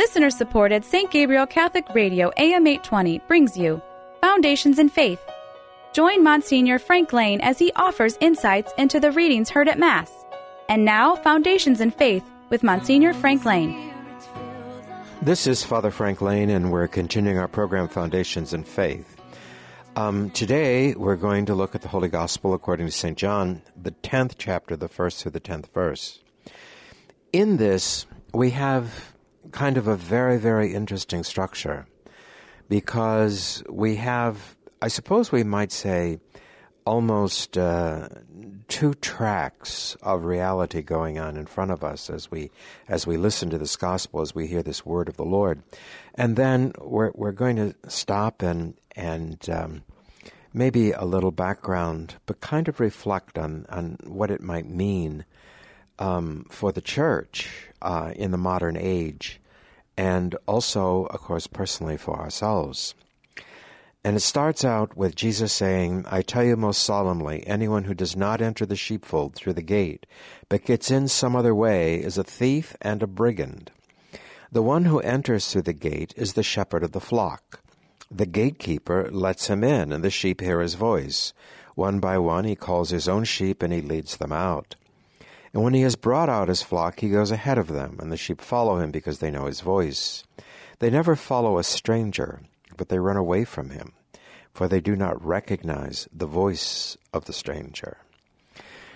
Listener supported St. Gabriel Catholic Radio AM 820 brings you Foundations in Faith. Join Monsignor Frank Lane as he offers insights into the readings heard at Mass. And now, Foundations in Faith with Monsignor Frank Lane. This is Father Frank Lane, and we're continuing our program, Foundations in Faith. Um, today, we're going to look at the Holy Gospel according to St. John, the 10th chapter, the first through the 10th verse. In this, we have kind of a very, very interesting structure because we have, I suppose we might say, almost uh, two tracks of reality going on in front of us as we as we listen to this gospel, as we hear this word of the Lord, and then we're we're going to stop and and um, maybe a little background, but kind of reflect on on what it might mean um, for the church uh, in the modern age, and also, of course, personally for ourselves. And it starts out with Jesus saying, I tell you most solemnly, anyone who does not enter the sheepfold through the gate, but gets in some other way, is a thief and a brigand. The one who enters through the gate is the shepherd of the flock. The gatekeeper lets him in, and the sheep hear his voice. One by one he calls his own sheep, and he leads them out. And when he has brought out his flock, he goes ahead of them, and the sheep follow him because they know his voice. They never follow a stranger, but they run away from him, for they do not recognize the voice of the stranger.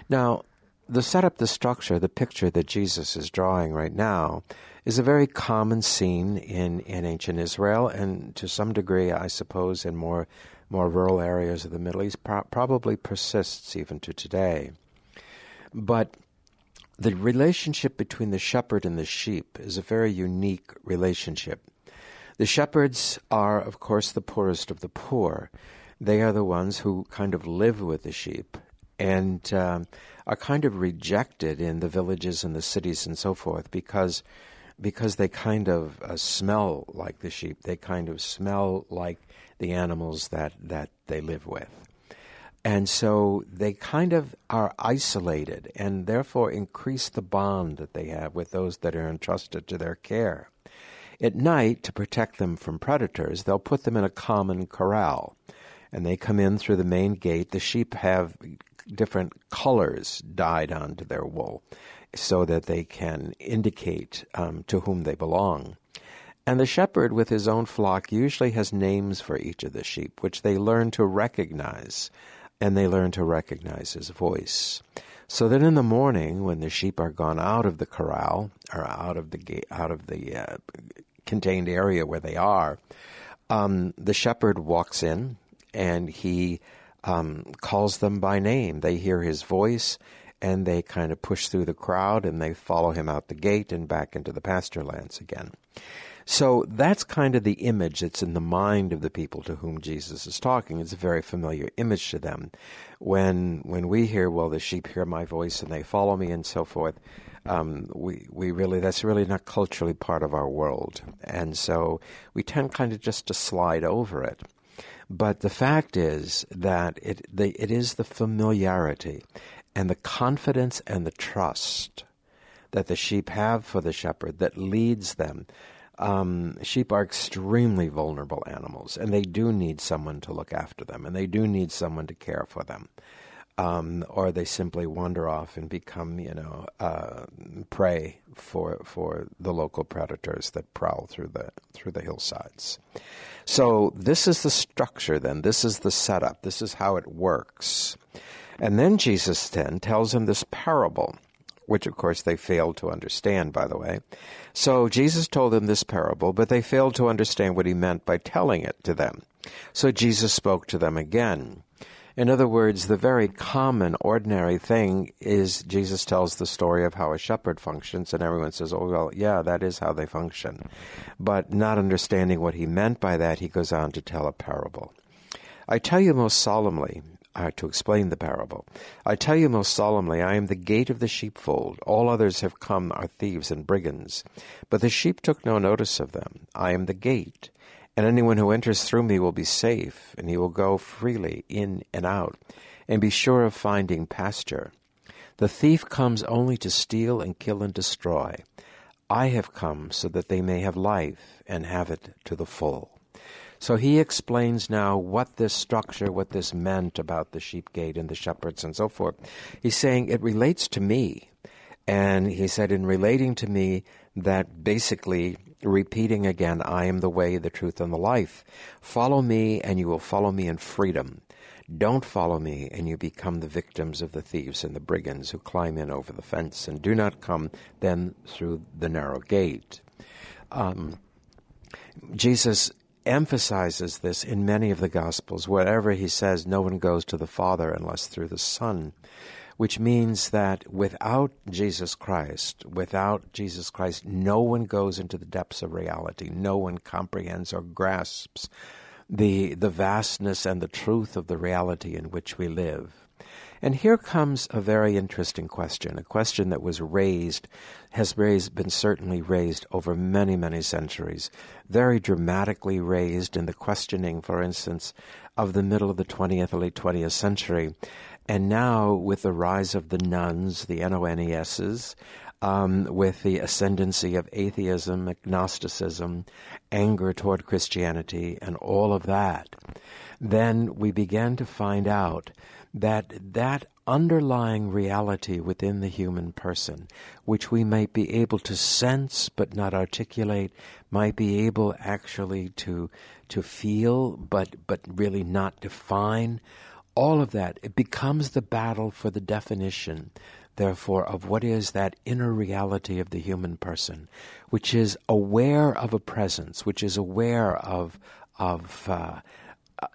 Now, the setup, the structure, the picture that Jesus is drawing right now is a very common scene in, in ancient Israel, and to some degree, I suppose, in more more rural areas of the Middle East, pro- probably persists even to today. But the relationship between the shepherd and the sheep is a very unique relationship. The shepherds are, of course, the poorest of the poor. They are the ones who kind of live with the sheep and um, are kind of rejected in the villages and the cities and so forth because because they kind of uh, smell like the sheep. They kind of smell like the animals that, that they live with. And so they kind of are isolated and therefore increase the bond that they have with those that are entrusted to their care. At night, to protect them from predators, they'll put them in a common corral. And they come in through the main gate. The sheep have different colors dyed onto their wool so that they can indicate um, to whom they belong. And the shepherd, with his own flock, usually has names for each of the sheep, which they learn to recognize and they learn to recognize his voice. So that in the morning, when the sheep are gone out of the corral or out of the gate, out of the uh, contained area where they are, um, the shepherd walks in and he um, calls them by name. They hear his voice and they kind of push through the crowd and they follow him out the gate and back into the pasture lands again. So that's kind of the image that's in the mind of the people to whom Jesus is talking. It's a very familiar image to them. When when we hear, well, the sheep hear my voice and they follow me and so forth, um, we we really that's really not culturally part of our world, and so we tend kind of just to slide over it. But the fact is that it the, it is the familiarity and the confidence and the trust that the sheep have for the shepherd that leads them um, sheep are extremely vulnerable animals, and they do need someone to look after them, and they do need someone to care for them. Um, or they simply wander off and become, you know, uh, prey for for the local predators that prowl through the through the hillsides. So this is the structure. Then this is the setup. This is how it works. And then Jesus then tells him this parable which of course they failed to understand, by the way. So Jesus told them this parable, but they failed to understand what he meant by telling it to them. So Jesus spoke to them again. In other words, the very common, ordinary thing is Jesus tells the story of how a shepherd functions, and everyone says, oh, well, yeah, that is how they function. But not understanding what he meant by that, he goes on to tell a parable. I tell you most solemnly, uh, to explain the parable. I tell you most solemnly, I am the gate of the sheepfold. All others have come are thieves and brigands. But the sheep took no notice of them. I am the gate. And anyone who enters through me will be safe, and he will go freely in and out, and be sure of finding pasture. The thief comes only to steal and kill and destroy. I have come so that they may have life and have it to the full. So he explains now what this structure, what this meant about the sheep gate and the shepherds and so forth. He's saying it relates to me. And he said, in relating to me, that basically repeating again, I am the way, the truth, and the life. Follow me, and you will follow me in freedom. Don't follow me, and you become the victims of the thieves and the brigands who climb in over the fence, and do not come then through the narrow gate. Um, Jesus emphasizes this in many of the Gospels. Wherever he says, No one goes to the Father unless through the Son which means that without Jesus Christ, without Jesus Christ, no one goes into the depths of reality. No one comprehends or grasps the, the vastness and the truth of the reality in which we live. And here comes a very interesting question, a question that was raised, has raised, been certainly raised over many, many centuries, very dramatically raised in the questioning, for instance, of the middle of the 20th, late 20th century, and now, with the rise of the nones, the N-O-N-E-S's, um, with the ascendancy of atheism, agnosticism, anger toward Christianity, and all of that, then we began to find out that that underlying reality within the human person, which we might be able to sense but not articulate, might be able actually to to feel but but really not define, all of that, it becomes the battle for the definition, therefore, of what is that inner reality of the human person, which is aware of a presence, which is aware of, of uh,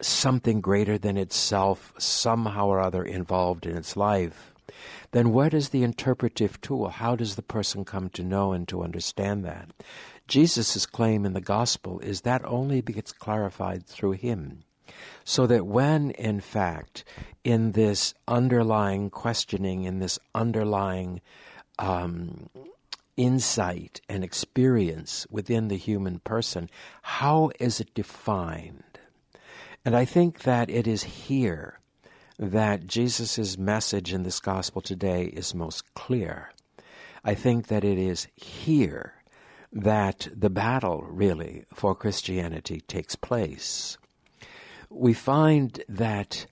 something greater than itself, somehow or other involved in its life. Then, what is the interpretive tool? How does the person come to know and to understand that? Jesus' claim in the gospel is that only gets clarified through him. So that when, in fact, in this underlying questioning, in this underlying um, insight and experience within the human person, how is it defined? And I think that it is here that Jesus' message in this gospel today is most clear. I think that it is here that the battle, really, for Christianity takes place we find that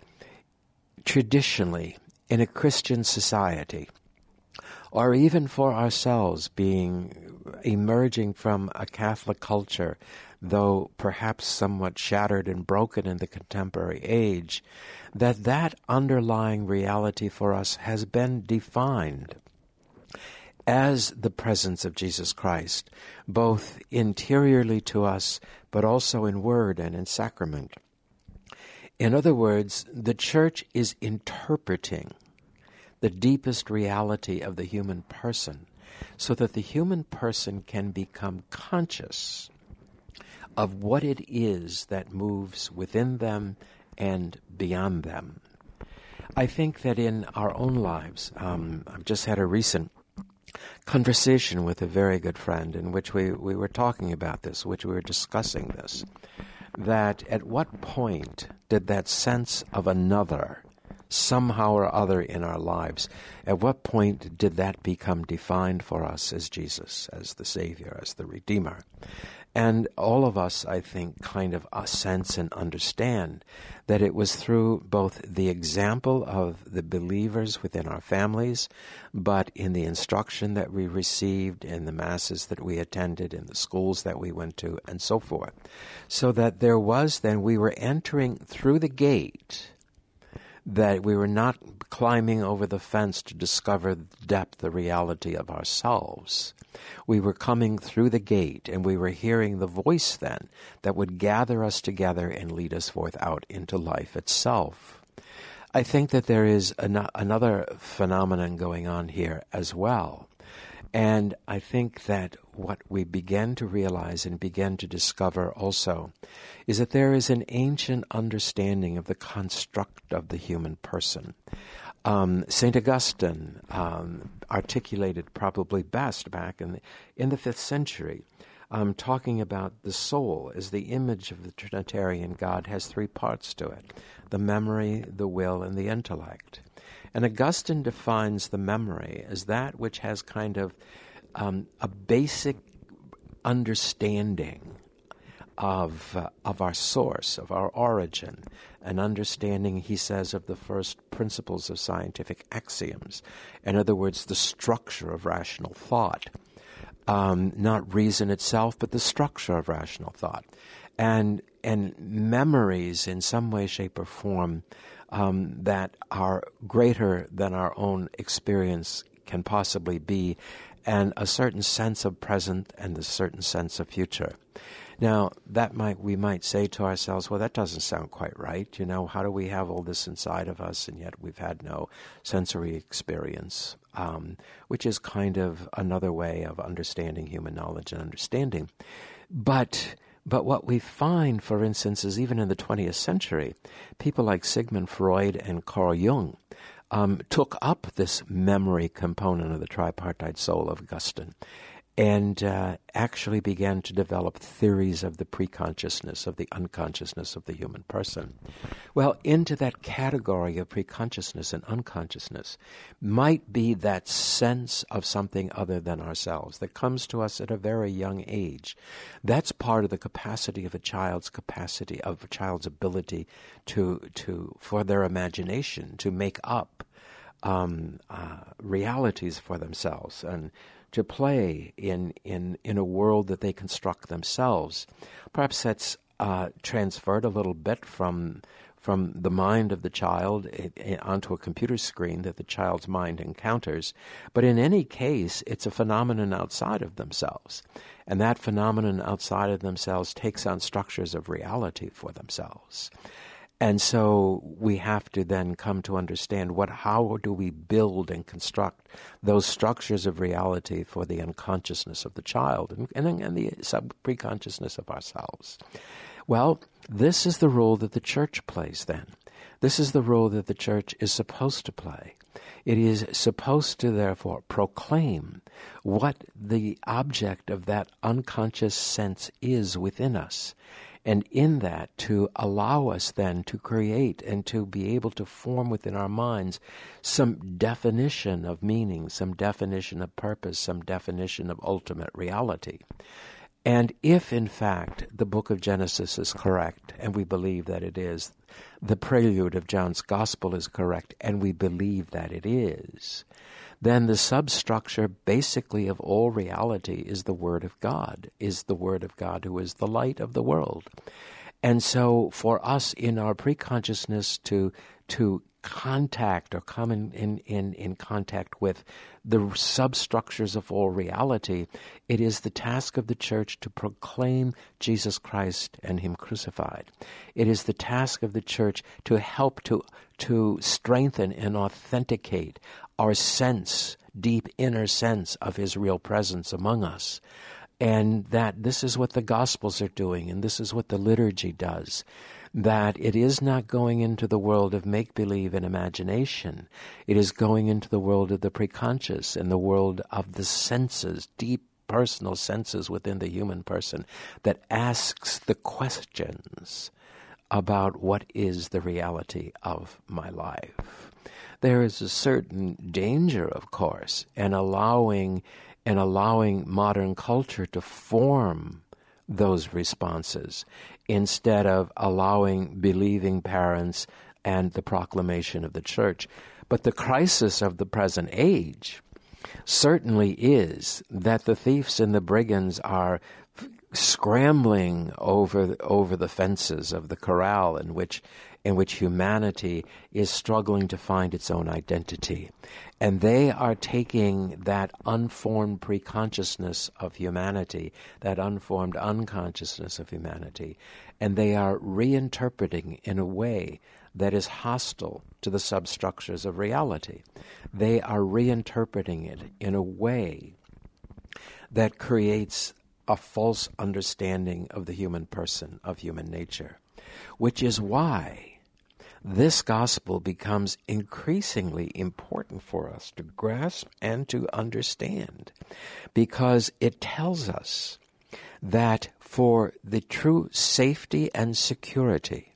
traditionally in a Christian society, or even for ourselves being emerging from a Catholic culture, though perhaps somewhat shattered and broken in the contemporary age, that that underlying reality for us has been defined as the presence of Jesus Christ, both interiorly to us, but also in word and in sacrament. In other words, the church is interpreting the deepest reality of the human person so that the human person can become conscious of what it is that moves within them and beyond them. I think that in our own lives, um, I've just had a recent conversation with a very good friend in which we, we were talking about this, which we were discussing this that at what point did that sense of another somehow or other in our lives, at what point did that become defined for us as Jesus, as the Savior, as the Redeemer? And all of us, I think, kind of sense and understand that it was through both the example of the believers within our families, but in the instruction that we received, in the masses that we attended, in the schools that we went to, and so forth. So that there was then, we were entering through the gate that we were not climbing over the fence to discover the depth, the reality of ourselves. We were coming through the gate and we were hearing the voice then that would gather us together and lead us forth out into life itself. I think that there is an- another phenomenon going on here as well. And I think that what we begin to realize and begin to discover also is that there is an ancient understanding of the construct of the human person. Um, St. Augustine um, articulated probably best back in the, in the fifth century, um, talking about the soul as the image of the Trinitarian God has three parts to it the memory, the will, and the intellect. And Augustine defines the memory as that which has kind of um, a basic understanding of, uh, of our source, of our origin, an understanding, he says, of the first principles of scientific axioms. In other words, the structure of rational thought. Um, not reason itself, but the structure of rational thought. And, and memories in some way, shape, or form um, that are greater than our own experience can possibly be, and a certain sense of present and a certain sense of future. Now, that might we might say to ourselves, well, that doesn't sound quite right. You know, how do we have all this inside of us and yet we've had no sensory experience? Um, which is kind of another way of understanding human knowledge and understanding. But but what we find, for instance, is even in the 20th century, people like Sigmund Freud and Carl Jung um, took up this memory component of the tripartite soul of Augustine and uh, actually began to develop theories of the preconsciousness, of the unconsciousness of the human person. Well, into that category of preconsciousness and unconsciousness might be that sense of something other than ourselves that comes to us at a very young age. That's part of the capacity of a child's capacity, of a child's ability to, to for their imagination to make up um, uh, realities for themselves and to play in, in, in a world that they construct themselves. Perhaps that's uh, transferred a little bit from from the mind of the child it, it, onto a computer screen that the child's mind encounters. But in any case, it's a phenomenon outside of themselves. And that phenomenon outside of themselves takes on structures of reality for themselves. And so we have to then come to understand what how do we build and construct those structures of reality for the unconsciousness of the child and, and, and the sub preconsciousness of ourselves. Well, this is the role that the church plays then. This is the role that the church is supposed to play. It is supposed to therefore proclaim what the object of that unconscious sense is within us and in that, to allow us then to create and to be able to form within our minds some definition of meaning, some definition of purpose, some definition of ultimate reality. And if, in fact, the book of Genesis is correct, and we believe that it is, the prelude of John's Gospel is correct, and we believe that it is, then the substructure basically of all reality is the Word of God, is the Word of God who is the light of the world. And so for us in our preconsciousness to to contact or come in, in, in, in contact with the substructures of all reality, it is the task of the church to proclaim Jesus Christ and Him crucified. It is the task of the church to help to, to strengthen and authenticate our sense, deep inner sense of His real presence among us and that this is what the Gospels are doing, and this is what the liturgy does that it is not going into the world of make believe and imagination. It is going into the world of the preconscious and the world of the senses, deep personal senses within the human person that asks the questions about what is the reality of my life. There is a certain danger, of course, in allowing and allowing modern culture to form those responses instead of allowing believing parents and the proclamation of the church. But the crisis of the present age certainly is that the thieves and the brigands are scrambling over over the fences of the corral in which in which humanity is struggling to find its own identity and they are taking that unformed preconsciousness of humanity, that unformed unconsciousness of humanity, and they are reinterpreting in a way that is hostile to the substructures of reality. They are reinterpreting it in a way that creates a false understanding of the human person, of human nature, which is why this gospel becomes increasingly important for us to grasp and to understand because it tells us that for the true safety and security,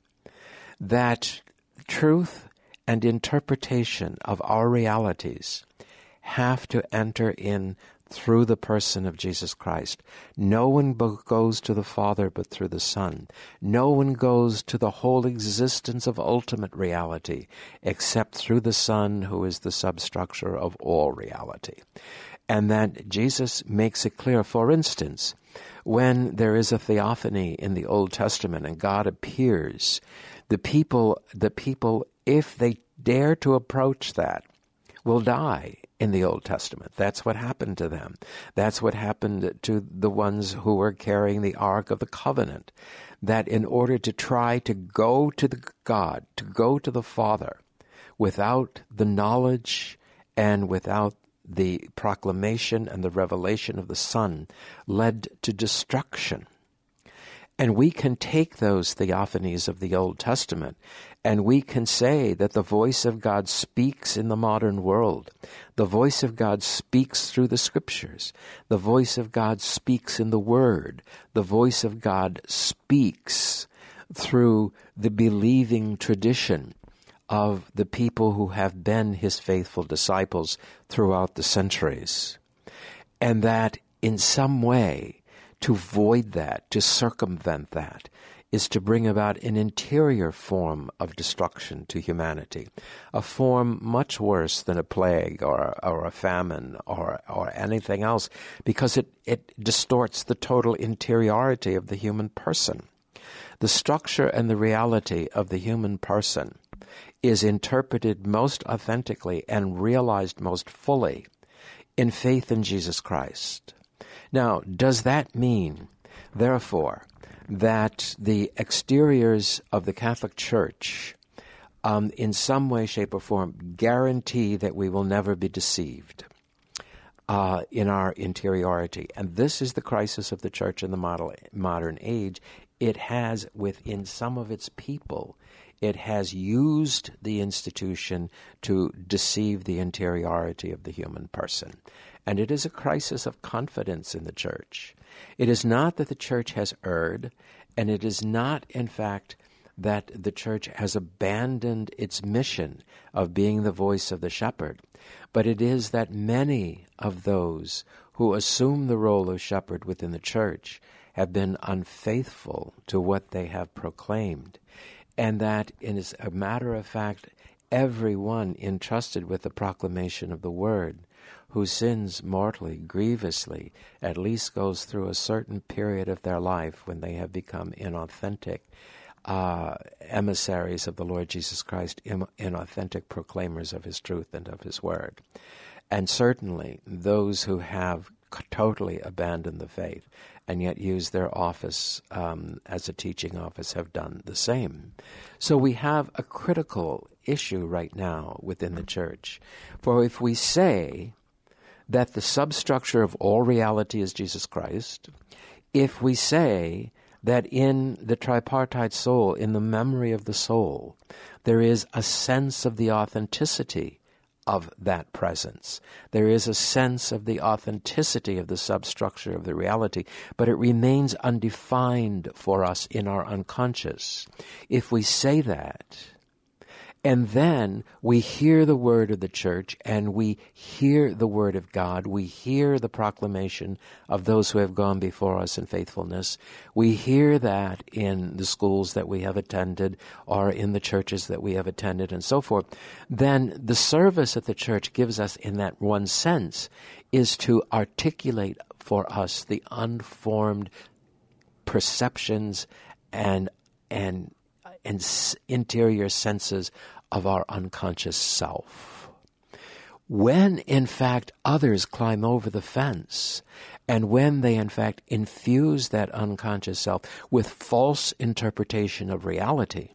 that truth and interpretation of our realities have to enter in through the person of Jesus Christ. No one goes to the Father but through the Son. No one goes to the whole existence of ultimate reality except through the Son, who is the substructure of all reality. And that Jesus makes it clear, for instance, when there is a theophany in the Old Testament and God appears, the people, the people, if they dare to approach that, will die in the Old Testament. That's what happened to them. That's what happened to the ones who were carrying the Ark of the Covenant. That in order to try to go to the God, to go to the Father, without the knowledge and without the proclamation and the revelation of the Son, led to destruction. And we can take those theophanies of the Old Testament and we can say that the voice of God speaks in the modern world. The voice of God speaks through the scriptures. The voice of God speaks in the Word. The voice of God speaks through the believing tradition of the people who have been His faithful disciples throughout the centuries. And that in some way, to void that, to circumvent that, is to bring about an interior form of destruction to humanity, a form much worse than a plague or, or a famine or, or anything else, because it, it distorts the total interiority of the human person. The structure and the reality of the human person is interpreted most authentically and realized most fully in faith in Jesus Christ. Now, does that mean, therefore, that the exteriors of the Catholic Church, um, in some way, shape, or form, guarantee that we will never be deceived uh, in our interiority. And this is the crisis of the Church in the model, modern age. It has, within some of its people, it has used the institution to deceive the interiority of the human person. And it is a crisis of confidence in the church. It is not that the church has erred, and it is not, in fact, that the church has abandoned its mission of being the voice of the shepherd, but it is that many of those who assume the role of shepherd within the church have been unfaithful to what they have proclaimed, and that, as a matter of fact, everyone entrusted with the proclamation of the word who sins mortally, grievously, at least goes through a certain period of their life when they have become inauthentic uh, emissaries of the Lord Jesus Christ, inauthentic proclaimers of His truth and of His word. And certainly those who have totally abandoned the faith and yet use their office um, as a teaching office have done the same. So we have a critical issue right now within the church. For if we say that the substructure of all reality is Jesus Christ, if we say that in the tripartite soul, in the memory of the soul, there is a sense of the authenticity of that presence. There is a sense of the authenticity of the substructure of the reality, but it remains undefined for us in our unconscious. If we say that, and then we hear the word of the church and we hear the word of God. We hear the proclamation of those who have gone before us in faithfulness. We hear that in the schools that we have attended or in the churches that we have attended and so forth. Then the service that the church gives us in that one sense is to articulate for us the unformed perceptions and and and interior senses of our unconscious self. When, in fact, others climb over the fence, and when they, in fact, infuse that unconscious self with false interpretation of reality,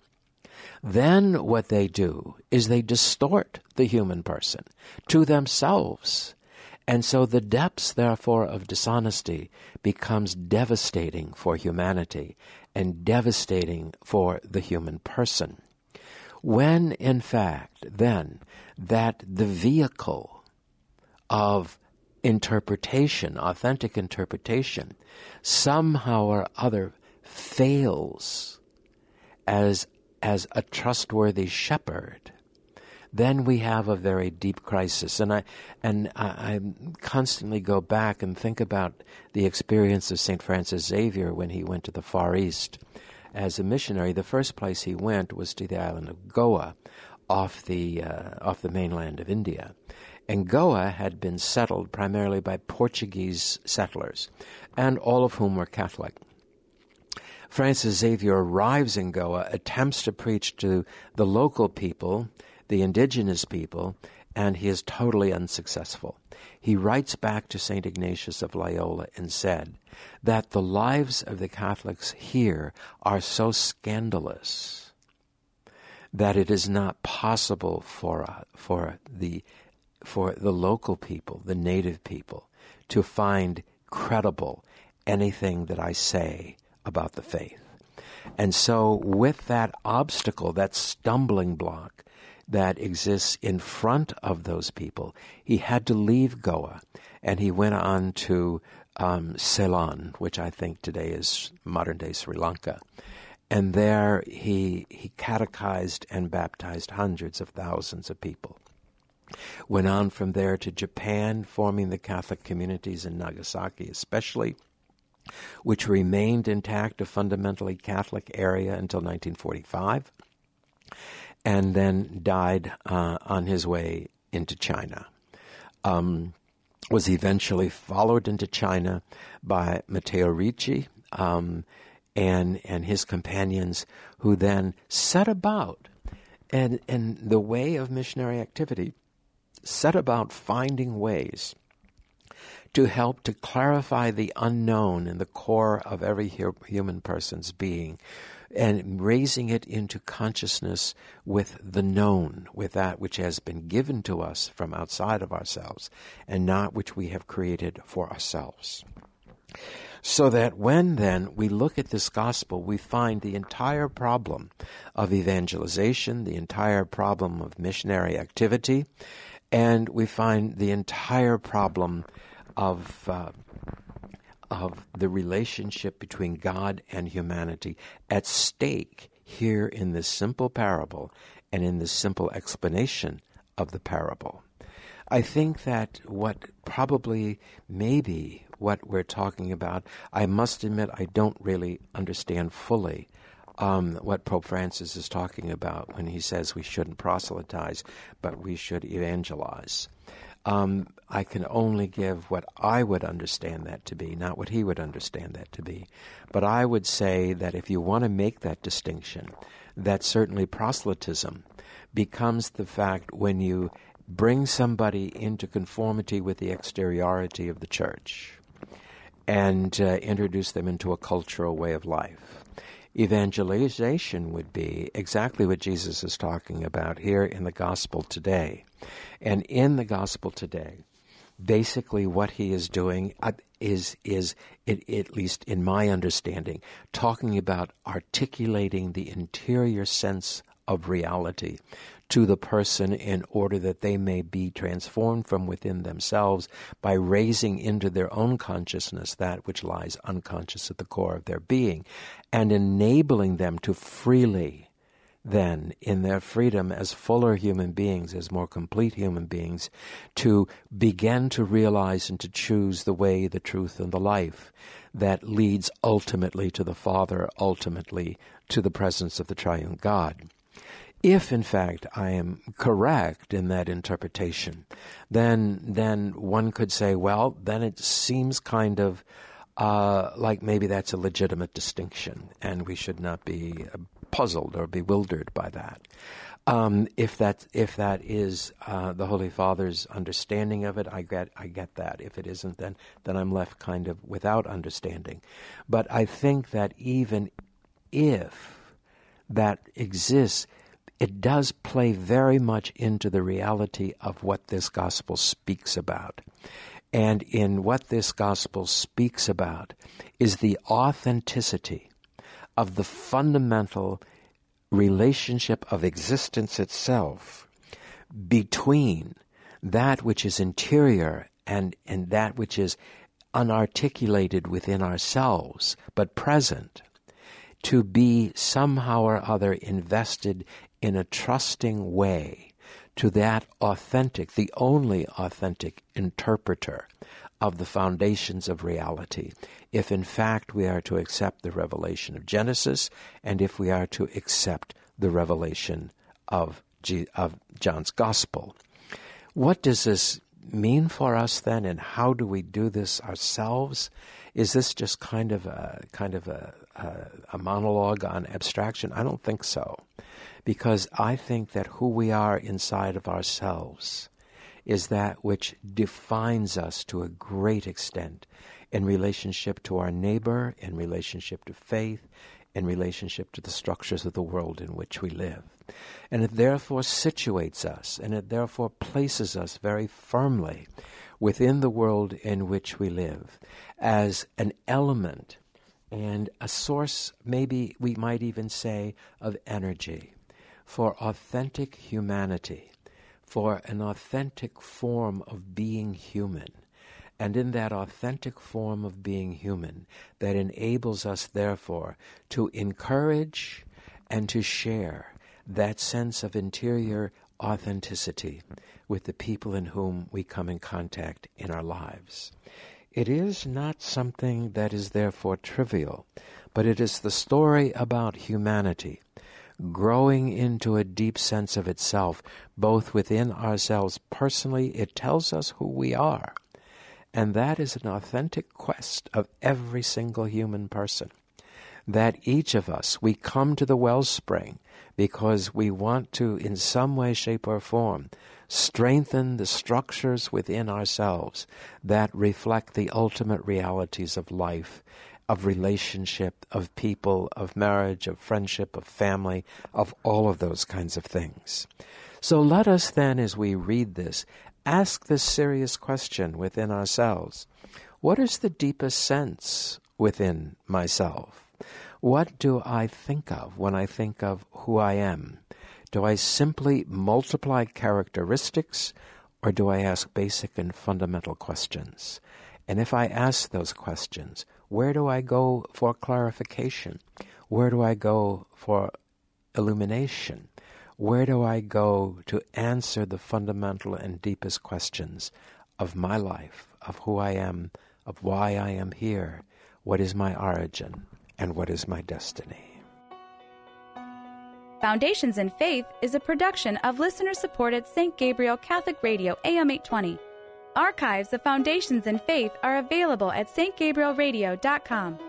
then what they do is they distort the human person to themselves. And so the depths, therefore, of dishonesty becomes devastating for humanity and devastating for the human person. When, in fact, then, that the vehicle of interpretation, authentic interpretation, somehow or other fails as, as a trustworthy shepherd, then we have a very deep crisis. And I and I, I constantly go back and think about the experience of Saint Francis Xavier when he went to the Far East as a missionary. The first place he went was to the island of Goa, off the uh, off the mainland of India. And Goa had been settled primarily by Portuguese settlers, and all of whom were Catholic. Francis Xavier arrives in Goa, attempts to preach to the local people, the indigenous people, and he is totally unsuccessful. He writes back to St. Ignatius of Loyola and said that the lives of the Catholics here are so scandalous that it is not possible for, uh, for, the, for the local people, the native people, to find credible anything that I say about the faith. And so, with that obstacle, that stumbling block that exists in front of those people, he had to leave Goa and he went on to um, Ceylon, which I think today is modern day Sri Lanka. And there he, he catechized and baptized hundreds of thousands of people. Went on from there to Japan, forming the Catholic communities in Nagasaki, especially, which remained intact, a fundamentally Catholic area until 1945, and then died uh, on his way into China. Um, was eventually followed into China by Matteo Ricci um, and and his companions, who then set about and in the way of missionary activity, set about finding ways to help to clarify the unknown in the core of every human person's being and raising it into consciousness with the known, with that which has been given to us from outside of ourselves and not which we have created for ourselves. So that when then we look at this gospel, we find the entire problem of evangelization, the entire problem of missionary activity, and we find the entire problem of uh, of the relationship between God and humanity at stake here in this simple parable and in this simple explanation of the parable. I think that what probably maybe what we're talking about, I must admit I don't really understand fully um, what Pope Francis is talking about when he says we shouldn't proselytize, but we should evangelize. Um, I can only give what I would understand that to be, not what he would understand that to be. But I would say that if you want to make that distinction, that certainly proselytism becomes the fact when you bring somebody into conformity with the exteriority of the church and uh, introduce them into a cultural way of life. Evangelization would be exactly what Jesus is talking about here in the gospel today. And in the gospel today, basically what he is doing uh, is is it, at least in my understanding talking about articulating the interior sense of reality to the person in order that they may be transformed from within themselves by raising into their own consciousness that which lies unconscious at the core of their being and enabling them to freely then in their freedom as fuller human beings, as more complete human beings, to begin to realize and to choose the way, the truth, and the life that leads ultimately to the Father, ultimately to the presence of the triune God. If in fact I am correct in that interpretation, then then one could say, well, then it seems kind of uh, like maybe that's a legitimate distinction, and we should not be puzzled or bewildered by that. Um, if that if that is uh, the Holy Father's understanding of it, I get I get that. If it isn't, then then I'm left kind of without understanding. But I think that even if that exists, it does play very much into the reality of what this gospel speaks about. And in what this gospel speaks about is the authenticity of the fundamental relationship of existence itself between that which is interior and, and that which is unarticulated within ourselves, but present, to be somehow or other invested in a trusting way to that authentic, the only authentic interpreter of the foundations of reality, if in fact we are to accept the revelation of Genesis and if we are to accept the revelation of, G- of John's Gospel. What does this mean for us then, and how do we do this ourselves? Is this just kind of a kind of a, a, a monologue on abstraction? I don't think so, because I think that who we are inside of ourselves is that which defines us to a great extent in relationship to our neighbor, in relationship to faith, in relationship to the structures of the world in which we live. And it therefore situates us, and it therefore places us very firmly within the world in which we live as an element and a source, maybe we might even say, of energy for authentic humanity, for an authentic form of being human. And in that authentic form of being human, that enables us, therefore, to encourage and to share that sense of interior authenticity with the people in whom we come in contact in our lives. It is not something that is therefore trivial, but it is the story about humanity growing into a deep sense of itself, both within ourselves personally. It tells us who we are. And that is an authentic quest of every single human person. That each of us, we come to the wellspring because we want to, in some way, shape, or form, strengthen the structures within ourselves that reflect the ultimate realities of life, of relationship, of people, of marriage, of friendship, of family, of all of those kinds of things. So let us then, as we read this, ask this serious question within ourselves What is the deepest sense within myself? What do I think of when I think of who I am? Do I simply multiply characteristics or do I ask basic and fundamental questions? And if I ask those questions, where do I go for clarification? Where do I go for illumination? Where do I go to answer the fundamental and deepest questions of my life, of who I am, of why I am here, what is my origin? and what is my destiny. Foundations in Faith is a production of listener supported St. Gabriel Catholic Radio AM 820. Archives of Foundations in Faith are available at stgabrielradio.com.